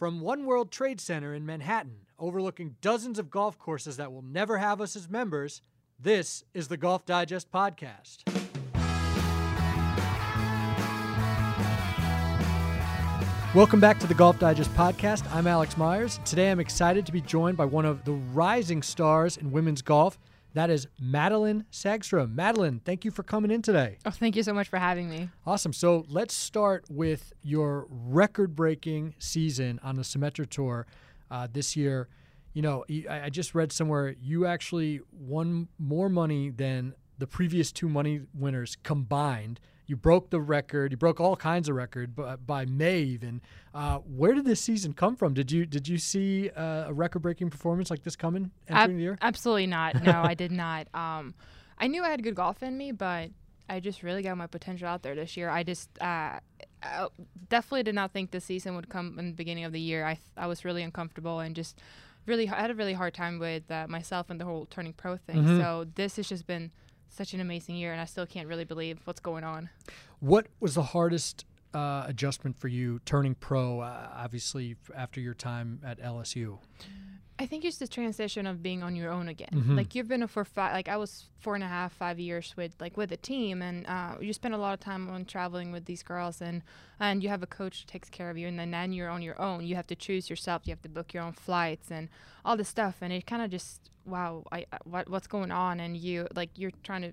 From One World Trade Center in Manhattan, overlooking dozens of golf courses that will never have us as members, this is the Golf Digest Podcast. Welcome back to the Golf Digest Podcast. I'm Alex Myers. Today I'm excited to be joined by one of the rising stars in women's golf. That is Madelene Sagström. Madelene, thank you for coming in today. Oh, thank you so much for having me. Awesome. So let's start with your record breaking season on the Symetra Tour uh, this year. You know, I just read somewhere you actually won more money than the previous two money winners combined you broke the record. You broke all kinds of record by, by Maeve. And uh, where did this season come from? Did you did you see uh, a record breaking performance like this coming entering Ab- the year? Absolutely not. No, I did not. Um, I knew I had good golf in me, but I just really got my potential out there this year. I just uh, I definitely did not think this season would come in the beginning of the year. I I was really uncomfortable and just really I had a really hard time with uh, myself and the whole turning pro thing. Mm-hmm. So this has just been such an amazing year, and I still can't really believe what's going on. What was the hardest uh, adjustment for you turning pro? Uh, obviously, after your time at LSU. I think it's the transition of being on your own again. Mm-hmm. Like you've been for five, like I was four and a half, five years with like with a team, and uh, you spend a lot of time on traveling with these girls, and and you have a coach who takes care of you, and then then you're on your own. You have to choose yourself. You have to book your own flights and all this stuff, and it kind of just wow, I what what's going on, and you like you're trying to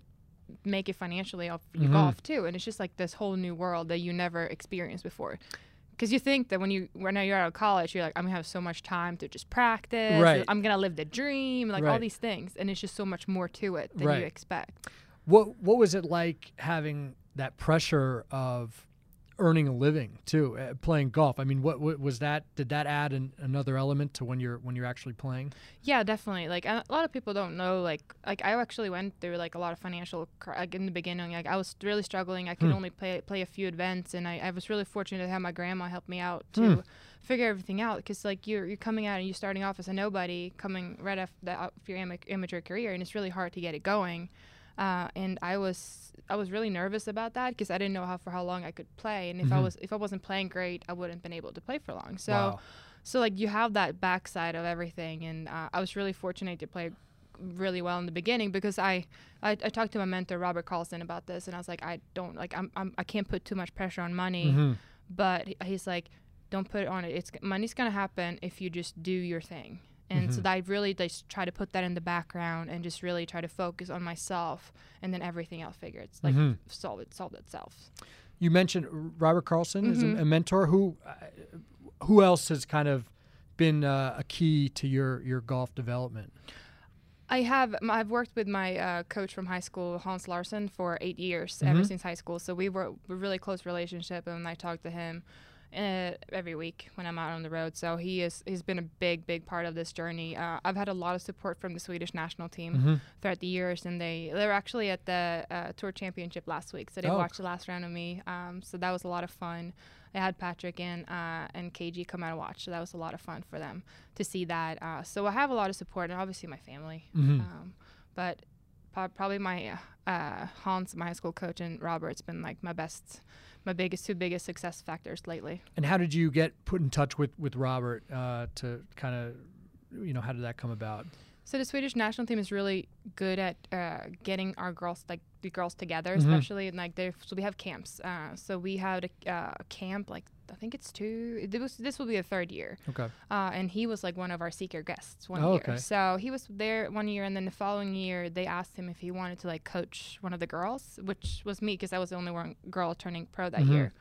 make it financially off your mm-hmm. golf too, and it's just like this whole new world that you never experienced before because you think that when you when you're out of college, you're like, I'm gonna have so much time to just practice. Right. I'm gonna live the dream, like right. all these things, and it's just so much more to it than right. you expect. What What was it like having that pressure of earning a living too, uh, playing golf. I mean, what, what, was that? Did that add an, another element to when you're when you're actually playing? Yeah, definitely. Like a lot of people don't know. Like like I actually went through like a lot of financial like in the beginning. Like I was really struggling. I could hmm. only play play a few events, and I, I was really fortunate to have my grandma help me out to. Hmm. Figure everything out because like you're you're coming out and you're starting off as a nobody coming right off the, your amateur career and it's really hard to get it going uh, and I was I was really nervous about that because I didn't know how for how long I could play, and if mm-hmm. I was if I wasn't playing great, I wouldn't been able to play for long. So, wow. so like you have that backside of everything, and uh, I was really fortunate to play really well in the beginning because I, I, I talked to my mentor Robert Karlsson about this, and I was like, I don't like I'm, I'm I can't put too much pressure on money, mm-hmm. but he's like, don't put it on it. It's money's gonna happen if you just do your thing. And mm-hmm. so I really just try to put that in the background and just really try to focus on myself, and then everything else figures like mm-hmm. solve it solve itself. You mentioned Robert Karlsson mm-hmm. is a, mm-hmm. a, mentor. Who uh, who else has kind of been uh, a key to your your golf development? I have. I've worked with my uh, coach from high school, Hans Larsson, for eight years, ever mm-hmm. since high school. So we were a really close relationship, and I talked to him uh, every week when I'm out on the road. So he is he's been a big big part of this journey. Uh, I've had a lot of support from the Swedish national team mm-hmm. throughout the years, and they they were actually at the uh, tour championship last week, so they oh. watched the last round of me. Um, so that was a lot of fun. I had Patrick and uh, and KG come out and watch, so that was a lot of fun for them to see that. Uh, so I have a lot of support, and obviously my family. Mm-hmm. Um, but probably my uh, Hans, my high school coach, and Robert's been like my best my biggest two biggest success factors lately. And how did you get put in touch with with Robert uh, to kind of, you know, how did that come about? So the Swedish national team is really good at uh, getting our girls, like the girls together, mm-hmm. especially and like they. So we have camps. Uh, so we had a, uh, camp like I think it's two. It was this will be a third year. Okay. Uh, and he was like one of our seeker guests one oh, year. Okay. So he was there one year, and then the following year they asked him if he wanted to like coach one of the girls, which was me because I was the only one girl turning pro that mm-hmm. year.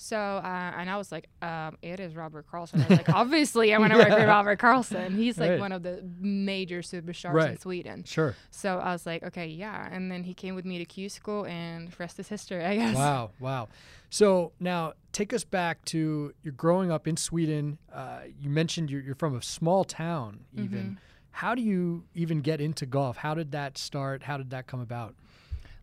So, uh, and I was like, um, it is Robert Karlsson. I was like, obviously, I want to work with Robert Karlsson. He's like right. one of the major superstars right. in Sweden. Sure. So I was like, okay, yeah. And then he came with me to Q school, and rest is history, I guess. Wow, wow. So now take us back to you're growing up in Sweden. Uh, you mentioned you're, you're, from a small town, even. Mm-hmm. How do you even get into golf? How did that start? How did that come about?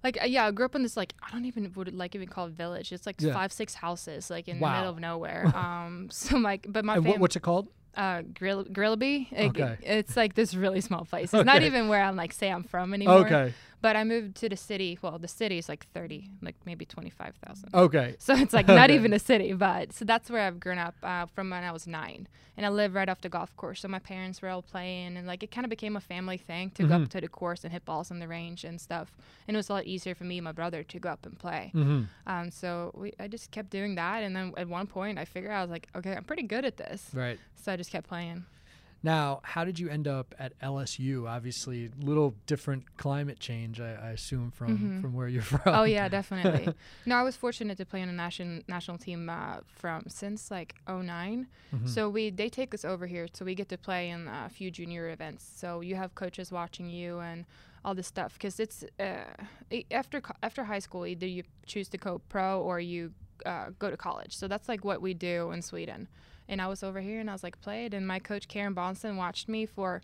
Like uh, yeah, I grew up in this like I don't even would like even call it village. It's like yeah. five six houses like in wow. the middle of nowhere. um, so like, but my family. What's it called? Uh, Grill Grillby. It, okay. It's like this really small place. It's okay. not even where I'm like say I'm from anymore. Okay. But I moved to the city. Well, the city is like 30, like maybe 25,000. Okay. So it's like not Okay. even a city, but so that's where I've grown up uh, from when I was nine, and I live right off the golf course. So my parents were all playing, and like it kind of became a family thing to go Mhm. up to the course and hit balls on the range and stuff. And it was a lot easier for me and my brother to go up and play. Mm-hmm. Um, so we, I just kept doing that, and then at one point I figured I was like, okay, I'm pretty good at this. Right. So I just kept playing. Now, how did you end up at LSU? Obviously, little different climate change, I, I assume, from Mhm. from where you're from. Oh yeah, definitely. no, I was fortunate to play on a national national team uh, from since like 9 Mhm. So we they take us over here, so we get to play in a few junior events. So you have coaches watching you and all this stuff because it's uh, after co- after high school either you choose to go pro or you uh, go to college. So that's like what we do in Sweden. And I was over here and I was like played, and my coach Karen Bahnsen watched me for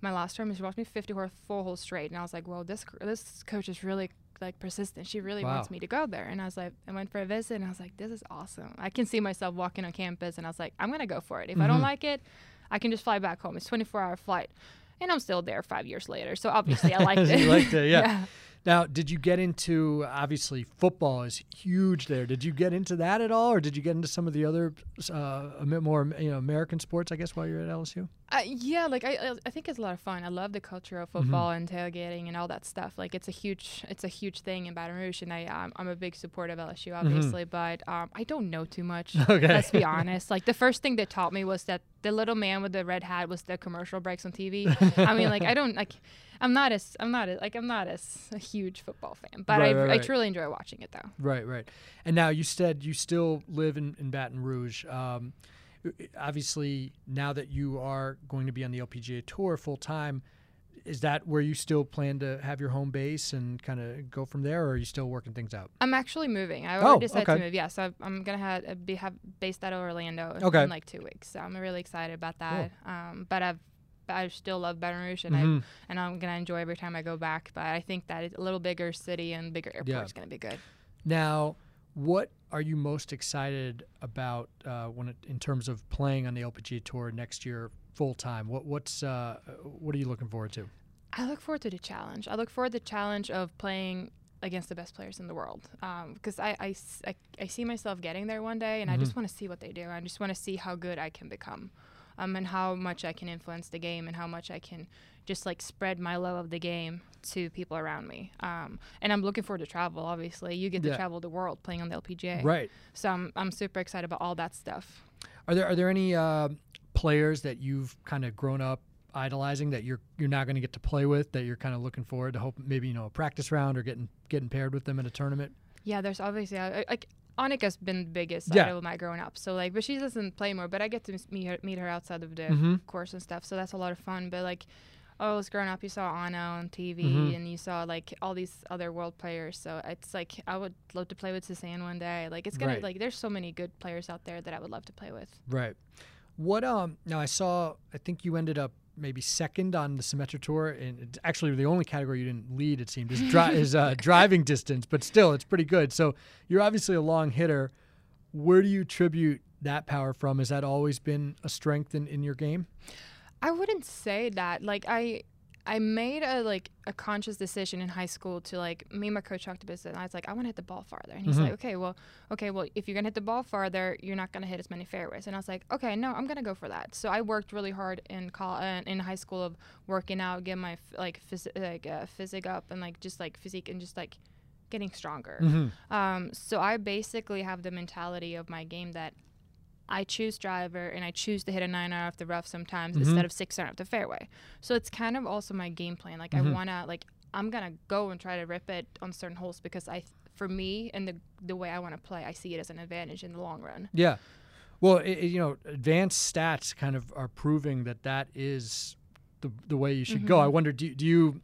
my last term. and She watched me 50 hole full hole straight, and I was like, "Whoa, this this coach is really like persistent. She really wants me to go there." And I was like, I went for a visit, and I was like, "This is awesome. I can see myself walking on campus." And I was like, "I'm gonna go for it. If I don't Mhm. like it, I can just fly back home. It's 24 hour flight." And I'm still there five years later, so obviously I liked it. You liked it, yeah. Now, did you get into obviously football is huge there? Did you get into that at all, or did you get into some of the other uh, a bit more you know American sports? I guess while you're at LSU. Uh, yeah, like I, I- think it's a lot of fun. I love the culture of football and tailgating and all that stuff. Like it's a huge, it's a huge thing in Baton Rouge, and I, um, I'm a big supporter of LSU, obviously, but um, I don't know too much. Okay. Let's be honest. Like the first thing they taught me was that the little man with the red hat was the commercial breaks on TV. I mean, like I don't like. I'm not as I'm not as, like I'm not as a huge football fan, but Right, I, right, I truly enjoy watching it though. Right, right. And now you said you still live in, in Baton Rouge. Um, obviously, now that you are going to be on the LPGA tour full time, is that where you still plan to have your home base and kind of go from there, or are you still working things out? I'm actually moving. I Oh, decided okay. to move. Yeah, so I've- I'm gonna have be have based out of Orlando Okay. in like two weeks. So I'm really excited about that. Um, but I've I still love Baton Rouge, and Mhm. I and I'm gonna enjoy every time I go back. But I think that it's a little bigger city and bigger airport Yeah. is gonna be good. Now, what are you most excited about uh, when it, in terms of playing on the LPGA tour next year full time? What what's uh, what are you looking forward to? I look forward to the challenge. I look forward to the challenge of playing against the best players in the world because I I I see myself getting there one day and I Mm-hmm. just want to see what they do. I just want to see how good I can become um, and how much I can influence the game and how much I can just like spread my love of the game to people around me. Um, and I'm looking forward to travel, obviously. You get to travel the world playing on the LPGA. Right. So I'm, I'm super excited about all that stuff. Are there are there any uh, players that you've kind of grown up idolizing that you're you're not going to get to play with that you're kind of looking forward to hope maybe you know a practice round or getting getting paired with them in a tournament? Yeah, there's obviously like Annika's been the biggest Yeah. idol of my growing up. So like, but she doesn't play more. But I get to meet her, meet her outside of the Mhm. course and stuff. So that's a lot of fun. But like, I was growing up, you saw Anna on TV, Mhm. and you saw like all these other world players. So it's like I would love to play with Suzann one day. Like it's gonna Right. like there's so many good players out there that I would love to play with. Right. What um now I saw I think you ended up maybe second on the Symetra tour and it's actually the only category you didn't lead it seemed is dri- is uh, driving distance but still it's pretty good. So you're obviously a long hitter. Where do you attribute that power from? Has that always been a strength in, in your game? I wouldn't say that. Like I I made a like a conscious decision in high school to like me and my coach talked about this and I was like, I want to hit the ball farther. And he's Mhm. like, Okay, well, okay, well, if you're gonna hit the ball farther, you're not gonna hit as many fairways. And I was like, Okay, no, I'm gonna go for that. So I worked really hard in col- uh, in high school of working out, getting my like phys- like uh, physique up and like just like physique and just like getting stronger. Mm-hmm. Um, so I basically have the mentality of my game that I choose driver and I choose to hit a nine iron off the rough sometimes Mhm. instead of six iron off the fairway. So it's kind of also my game plan. Like Mhm. I wanna like I'm gonna go and try to rip it on certain holes because I for me and the the way I want to play, I see it as an advantage in the long run. Yeah. Well, it, you know, advanced stats kind of are proving that that is the the way you should go. I wonder, do, do you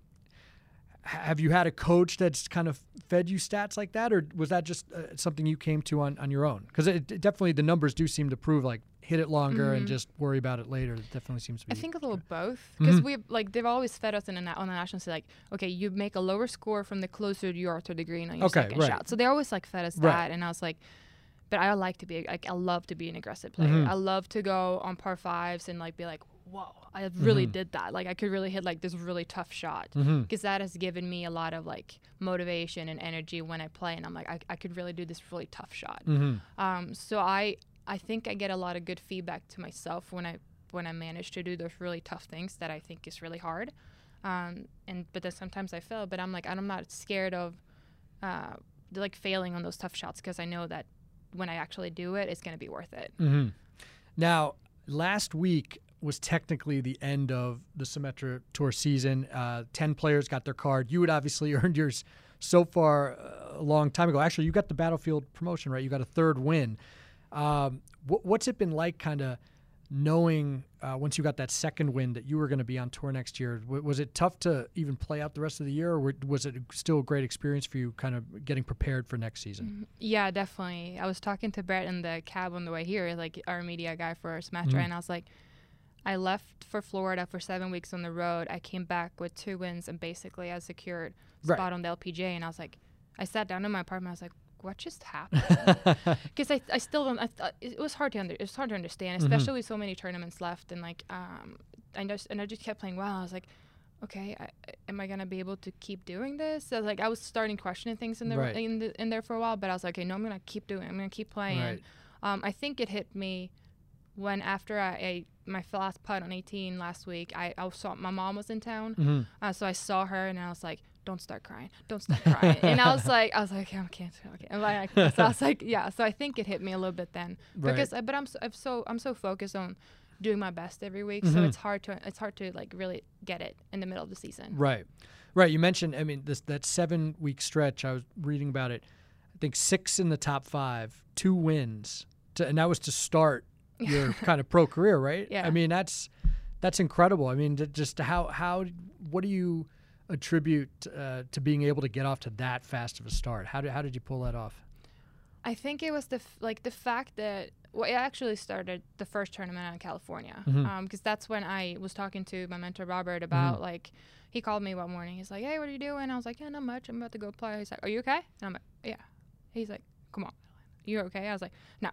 have you had a coach that's kind of fed you stats like that, or was that just uh, something you came to on, on your own? Because it, it definitely the numbers do seem to prove like hit it longer and Mhm. just worry about it later. It definitely seems to be. I think a little both because Mhm. we like they've always fed us in a, on the national say like okay you make a lower score from the closer you are to the green on your Okay, second right. shot. So they always like fed us Right. that, and I was like, but I like to be like I love to be an aggressive player. Mhm. I love to go on par fives and like be like whoa, I really Mhm. did that. Like I could really hit like this really tough shot Mm-hmm. because that has given me a lot of like motivation and energy when I play, and I'm like, I, I could really do this really tough shot. Mm-hmm. Um, so I I think I get a lot of good feedback to myself when I when I manage to do those really tough things that I think is really hard. Um, and but then sometimes I fail, but I'm like I'm not scared of uh, like failing on those tough shots because I know that when I actually do it, it's gonna be worth it. Mm-hmm. Now, last week was technically the end of the Symetra Tour season. Uh, Ten players got their card. You had obviously earned yours so far uh, a long time ago. Actually, you got the Battlefield promotion, right? You got a third win. Um, wh- what's it been like, kind of knowing uh, once you got that second win that you were going to be on tour next year? W- was it tough to even play out the rest of the year, or was it still a great experience for you, kind of getting prepared for next season? Yeah, definitely. I was talking to Brett in the cab on the way here, like our media guy for Smash, Mhm. and I was like, I left for Florida for seven weeks on the road. I came back with two wins and basically I secured Right. spot on the LPGA. And I was like, I sat down in my apartment. I was like, what just happened? Because I, I still don't. I th- it was hard to under, it was hard to understand, Mhm. especially with so many tournaments left. And like, um, I just and I just kept playing well. I was like, okay, I, I- am I gonna be able to keep doing this? So, like, I was starting questioning things in there Right. in, the, in there for a while, but I was like, okay, no, I'm gonna keep doing. it. I'm gonna keep playing. Right. Um, I think it hit me when after I, I my last putt on 18 last week. I, I saw my mom was in town, Mhm. uh, so I saw her and I was like, "Don't start crying, don't start crying." and I was like, I was like, okay, I can't, okay. And like, so I was like, yeah. So I think it hit me a little bit then Right. because, I, but I'm so, I'm so I'm so focused on doing my best every week, Mhm. so it's hard to it's hard to like really get it in the middle of the season. Right, right. You mentioned, I mean, this that seven week stretch. I was reading about it. I think six in the top five, two wins, to, and that was to start your kind of pro career, right? Yeah. I mean, that's that's incredible. I mean, just how how what do you attribute uh, to being able to get off to that fast of a start? How did how did you pull that off? I think it was the f- like the fact that well, it actually started the first tournament out in California because Mhm. that's when I was talking to my mentor Robert about Mm-hmm. like he called me one morning. He's like, "Hey, what are you doing?" I was like, "Yeah, not much. I'm about to go play." He's like, "Are you okay?" And I'm like, "Yeah." He's like, "Come on, you're okay." I was like, "No."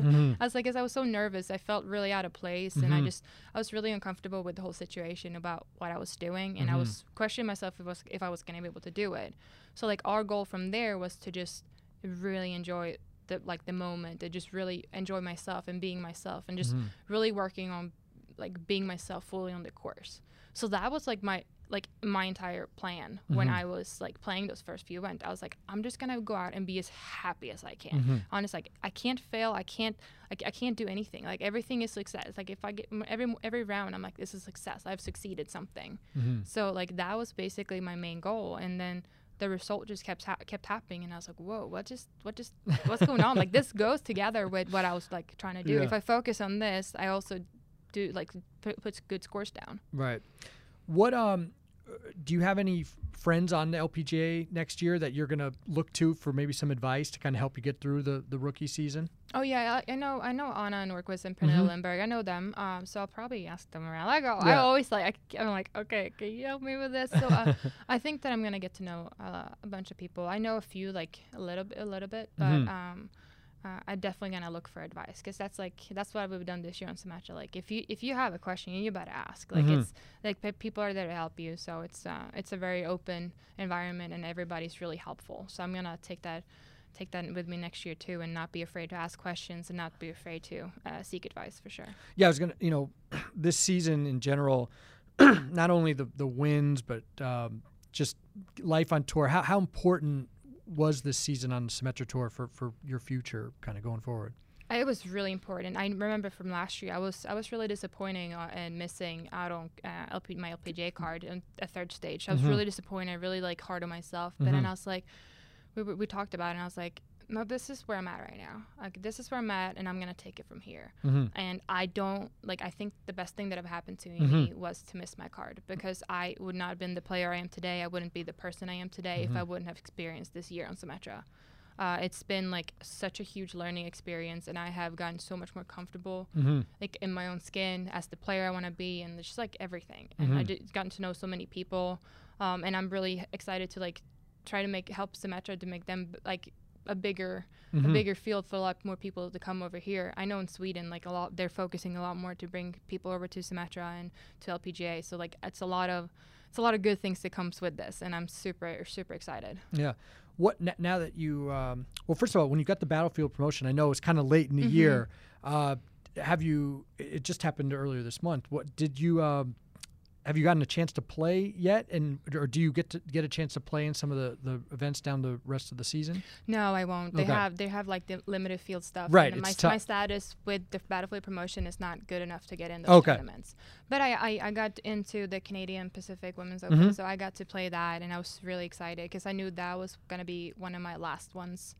Mhm. I was like, because I was so nervous, I felt really out of place, and I Mhm. just I was really uncomfortable with the whole situation about what I was doing, and I Mhm. was questioning myself if I was if I was gonna be able to do it. So like our goal from there was to just really enjoy the like the moment, and just really enjoy myself and being myself, and just Mhm. really working on like being myself fully on the course. So that was like my like my entire plan when Mhm. I was like playing those first few events. I was like, I'm just gonna go out and be as happy as I can. Mhm. Honest, like I can't fail. I can't. Like I can't do anything. Like everything is success. Like if I get every every round, I'm like, this is success. I've succeeded something. Mhm. So like that was basically my main goal, and then the result just kept ha- kept happening, and I was like, whoa, what just what just what's going on? Like this goes together with what I was like trying to do. Yeah. If I focus on this, I also do like put, puts good scores down. Right. What um do you have any friends on the LPGA next year that you're going to look to for maybe some advice to kind of help you get through the, the rookie season? Oh yeah, I, I know. I know Anna and Nordqvist and Pernilla Mhm. Lindberg. I know them. Um, so I'll probably ask them around. I go. I always like. I, am like, okay, can you help me with this? So uh, I think that I'm gonna get to know uh, a bunch of people. I know a few, like a little bit, a little bit, but Mhm. um, uh, I'm definitely gonna look for advice because that's like that's what we've done this year on Symetra. Like if you if you have a question, you better ask. Like Mhm. it's like pe- people are there to help you. So it's uh, it's a very open environment and everybody's really helpful. So I'm gonna take that take that with me next year too, and not be afraid to ask questions and not be afraid to uh, seek advice for sure. Yeah, I was going to, you know, this season in general, not only the, the wins, but um, just life on tour. How, how important was this season on the Symetra Tour for, for your future kind of going forward? It was really important. I remember from last year, I was I was really disappointing uh, and missing out on uh, LP, my LPGA card in a third stage. I was Mhm. really disappointed, really like hard on myself. But Mhm. then I was like, we, we we talked about it, and I was like, no, this is where I'm at right now. Like this is where I'm at, and I'm gonna take it from here. Mm-hmm. And I don't like. I think the best thing that have happened to Mhm. me was to miss my card because I would not have been the player I am today. I wouldn't be the person I am today if I Mhm. wouldn't have experienced this year on Symetra. Uh, it's been like such a huge learning experience, and I have gotten so much more comfortable, Mm-hmm. like in my own skin as the player I want to be, and just like everything. And I've just gotten to know so many people, um, and I'm really excited to like try to make help Symetra to make them like a bigger Mhm. a bigger field for a lot more people to come over here. I know in Sweden, like a lot, they're focusing a lot more to bring people over to Symetra and to LPGA. So like it's a lot of it's a lot of good things that comes with this, and I'm super super excited. Yeah. What n- now that you? Um, well, first of all, when you got the Battlefield promotion, I know it's kind of late in the Mhm. year. Uh, have you? It just happened earlier this month. What did you? Um, have you gotten a chance to play yet, and or do you get to get a chance to play in some of the, the events down the rest of the season? No, I won't. They Okay. have they have like the limited field stuff. Right, And my my status with the Battlefield promotion is not good enough to get in those Okay. tournaments. But I, I I got into the Canadian Pacific Women's Mhm. Open, so I got to play that, and I was really excited because I knew that was gonna be one of my last ones.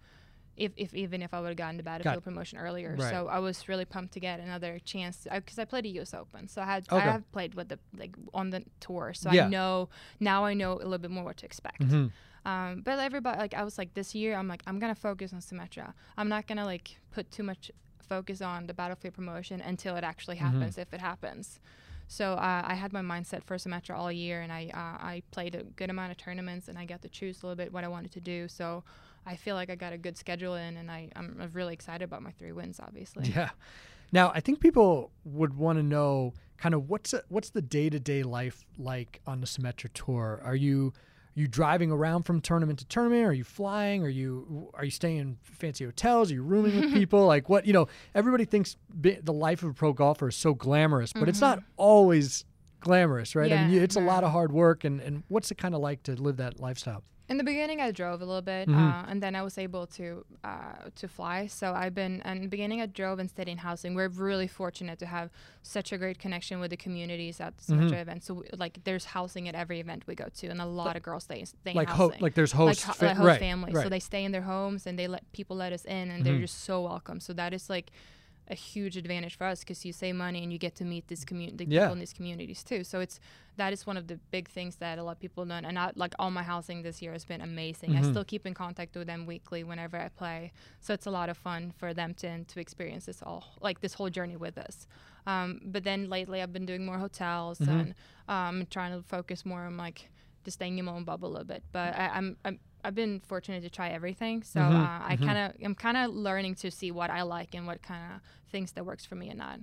If, if even if I would have gotten the Battlefield promotion earlier, Right. so I was really pumped to get another chance because I, played the U.S. Open, so I had I have played with the like on the tour, so Yeah. I know now I know a little bit more what to expect. Mhm. Um, but everybody, like, I was like, this year, I'm like, I'm gonna focus on Symetra. I'm not gonna like put too much focus on the Battlefield promotion until it actually Mhm. happens, if it happens. So uh, I had my mindset for Symetra all year, and I uh, I played a good amount of tournaments, and I got to choose a little bit what I wanted to do. So I feel like I got a good schedule in, and I I'm really excited about my three wins, obviously. Yeah. Now, I think people would want to know kind of what's a, what's the day to day life like on the Symetra tour. Are you you driving around from tournament to tournament? Are you flying? Are you are you staying in fancy hotels? Are you rooming with people? Like what you know? Everybody thinks the life of a pro golfer is so glamorous, but it's not mm-hmm. always glamorous, right? I mean, Yeah, it's a lot of hard work. And and what's it kind of like to live that lifestyle? In the beginning, I drove a little bit, Mhm. uh, and then I was able to uh, to fly. So I've been in the beginning. I drove and stayed in housing. We're really fortunate to have such a great connection with the communities at the Mhm. Symetra event. So we, like, there's housing at every event we go to, and a lot of girls stay stay Like in ho- housing. like there's like, hosts, ho- fa- like host right, families. right. So they stay in their homes, and they let people let us in, and Mhm. they're just so welcome. So that is like a huge advantage for us because you save money and you get to meet this community, the Yeah. people in these communities too. So it's that is one of the big things that a lot of people don't. And I, like all my housing this year has been amazing. I Mhm. still keep in contact with them weekly whenever I play. So it's a lot of fun for them to to experience this all like this whole journey with us. Um, but then lately I've been doing more hotels Mhm. and um, trying to focus more on like just staying in my own bubble a little bit. But I, I'm, I'm I've been fortunate to try everything, so Mhm, uh, I mhm. kind of I'm kind of learning to see what I like and what kind of things that works for me and not.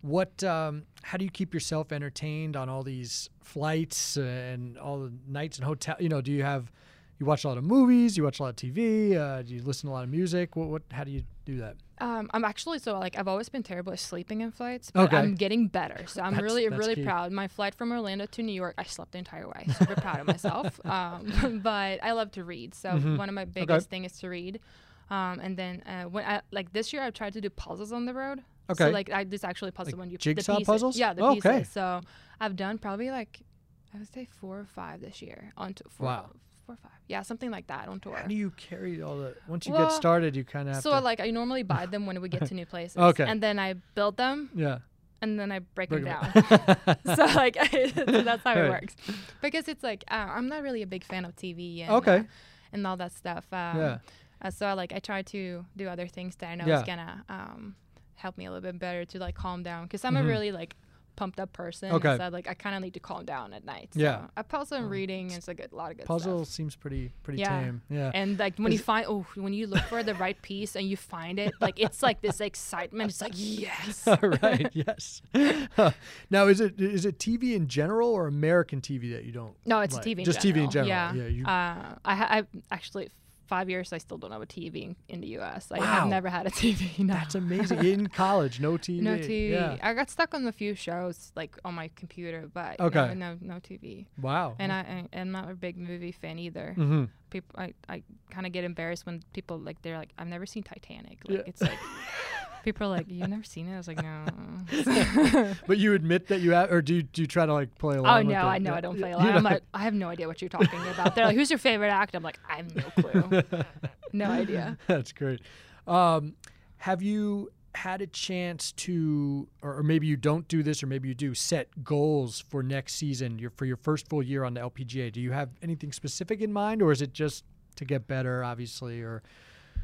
What? Um, how do you keep yourself entertained on all these flights and all the nights and hotel? You know, do you have? You watch a lot of movies. You watch a lot of TV. Uh, do you listen to a lot of music? What? What? How do you do that? Um, I'm actually so like I've always been terrible at sleeping in flights, but Okay. I'm getting better. So I'm That's- really that's really key. proud. My flight from Orlando to New York, I slept the entire way. Super proud of myself. Um, but I love to read, so Mhm. one of my biggest thing is to read. Um, and then uh, when I like this year, I've tried to do puzzles on the road. Okay. So like I this actually puzzle Like when you jigsaw the pieces. puzzles? Yeah, the Oh, pieces. okay. So I've done probably like I would say four or five this year on t- four, Wow. Four five. Yeah, something like that on tour. How do you carry all the? Once you Well, get started, you kind of have so to. like I normally buy them when we get to new places. Okay. And then I build them yeah. and then I break, Break them 'em down. so like so that's how Right. it works. Because it's like uh, I'm not really a big fan of TV and Okay. uh, and all that stuff. Um, Yeah. uh, so I, like I try to do other things that I know Yeah. is gonna um, help me a little bit better to like calm down because I'm Mhm. a really like pumped up person. Okay. So like I kind of need to calm down at night. So Yeah. I puzzle and Oh, reading. It's a good, lot of good Puzzle stuff. seems pretty pretty Yeah. tame. Yeah. And like when you find oh when you look for the right piece and you find it like it's like this excitement. It's like yes. All right. Yes. now, is it is it TV in general or American TV that you don't? No, it's like? TV. In Just general. TV in general. Yeah. Yeah. you, uh, I, I actually five years. I still don't have a TV in, in the U.S. I Wow. have never had a TV. No. that's amazing. in college, no TV. No TV. Yeah. I got stuck on a few shows like on my computer, but Okay. no, no, no TV. Wow. And I, I am not a big movie fan either. hmm People, I, I kind of get embarrassed when people like they're like, I've never seen Titanic. Like Yeah. it's like people are like, you've never seen it. I was like, no. But you admit that you have, or do you, do you try to like play along? Oh no? I know Yeah. I don't play You along. I'm like, I have no idea what you're talking about. They're like, "Who's your favorite actor?" I'm like, I have no clue. No idea. That's great. Um, have you had a chance to, or, or maybe you don't do this, or maybe you do, set goals for next season, your, for your first full year on the LPGA? Do you have anything specific in mind, or is it just to get better, obviously? Or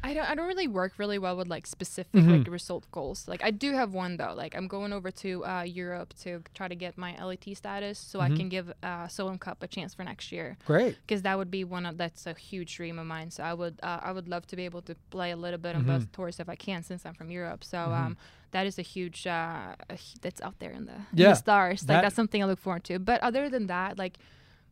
I don't. I don't really work really well with like specific Mhm. like result goals. Like I do have one though. Like I'm going over to uh, Europe to try to get my LET status, so Mhm. I can give uh, Solheim Cup a chance for next year. Great. Because that would be one of that's a huge dream of mine. So I would uh, I would love to be able to play a little bit on both tours if I can, since I'm from Europe. So Mhm. um, that is a huge uh, that's out there in the, in Yeah, the stars. Like that- that's something I look forward to. But other than that, like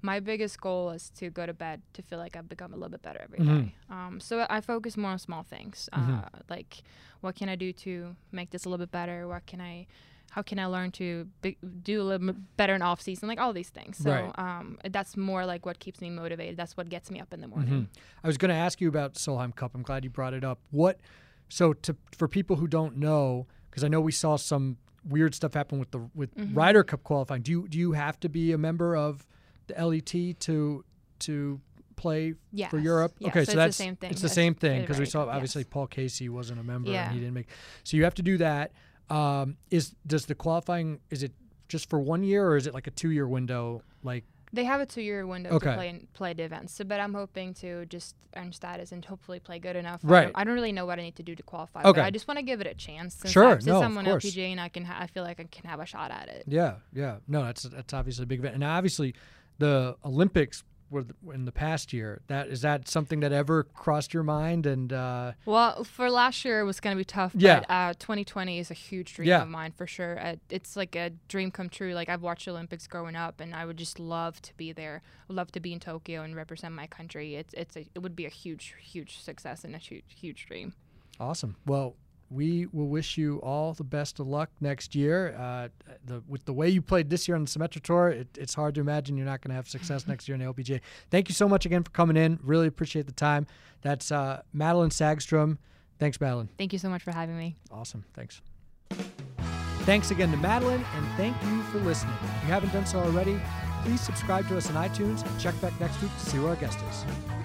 my biggest goal is to go to bed to feel like I've become a little bit better every day. Mhm. Um, so I focus more on small things, uh, Mhm. like what can I do to make this a little bit better? What can I, how can I learn to be, do a little bit better in off season? Like all these things. So Right. um, that's more like what keeps me motivated. That's what gets me up in the morning. Mhm. I was going to ask you about Solheim Cup. I'm glad you brought it up. What? So to for people who don't know, because I know we saw some weird stuff happen with the with Mhm. Ryder Cup qualifying. Do you do you have to be a member of the LET to to play Yes. for Europe? Yeah, okay, so so, it's the that's same thing It's the same thing because we saw obviously yes. Paul Casey wasn't a member Yeah. and he didn't make. So you have to do that. Um, is does the qualifying is it just for one year or is it like a two year window? Like They have a two-year window Okay. to play play the events. So, but I'm hoping to just earn status and hopefully play good enough. I Right. don't, I don't really know what I need to do to qualify. Okay. But I just want to give it a chance. Since Sure, I, since no, I'm on course. LPGA and I can, ha- I feel like I can have a shot at it. Yeah, yeah. No, that's that's obviously a big event, and obviously, the Olympics were in the past year. That is that something that ever crossed your mind? And uh, Well, for last year it was gonna be tough. Yeah. But uh, 2020 is a huge dream Yeah. of mine for sure. Uh, it's like a dream come true. Like I've watched the Olympics growing up, and I would just love to be there. Would love to be in Tokyo and represent my country. It's it's a, it would be a huge huge success and a huge huge dream. awesome. Well, we will wish you all the best of luck next year. Uh, the with the way you played this year on the Symetra Tour, it, it's hard to imagine you're not going to have success next year in the LPGA. Thank you so much again for coming in. Really appreciate the time. That's uh, Madelene Sagstrom. Thanks, Madelene. Thank you so much for having me. Awesome. Thanks. Thanks again to Madelene, and thank you for listening. If you haven't done so already, please subscribe to us on iTunes and check back next week to see who our guest is.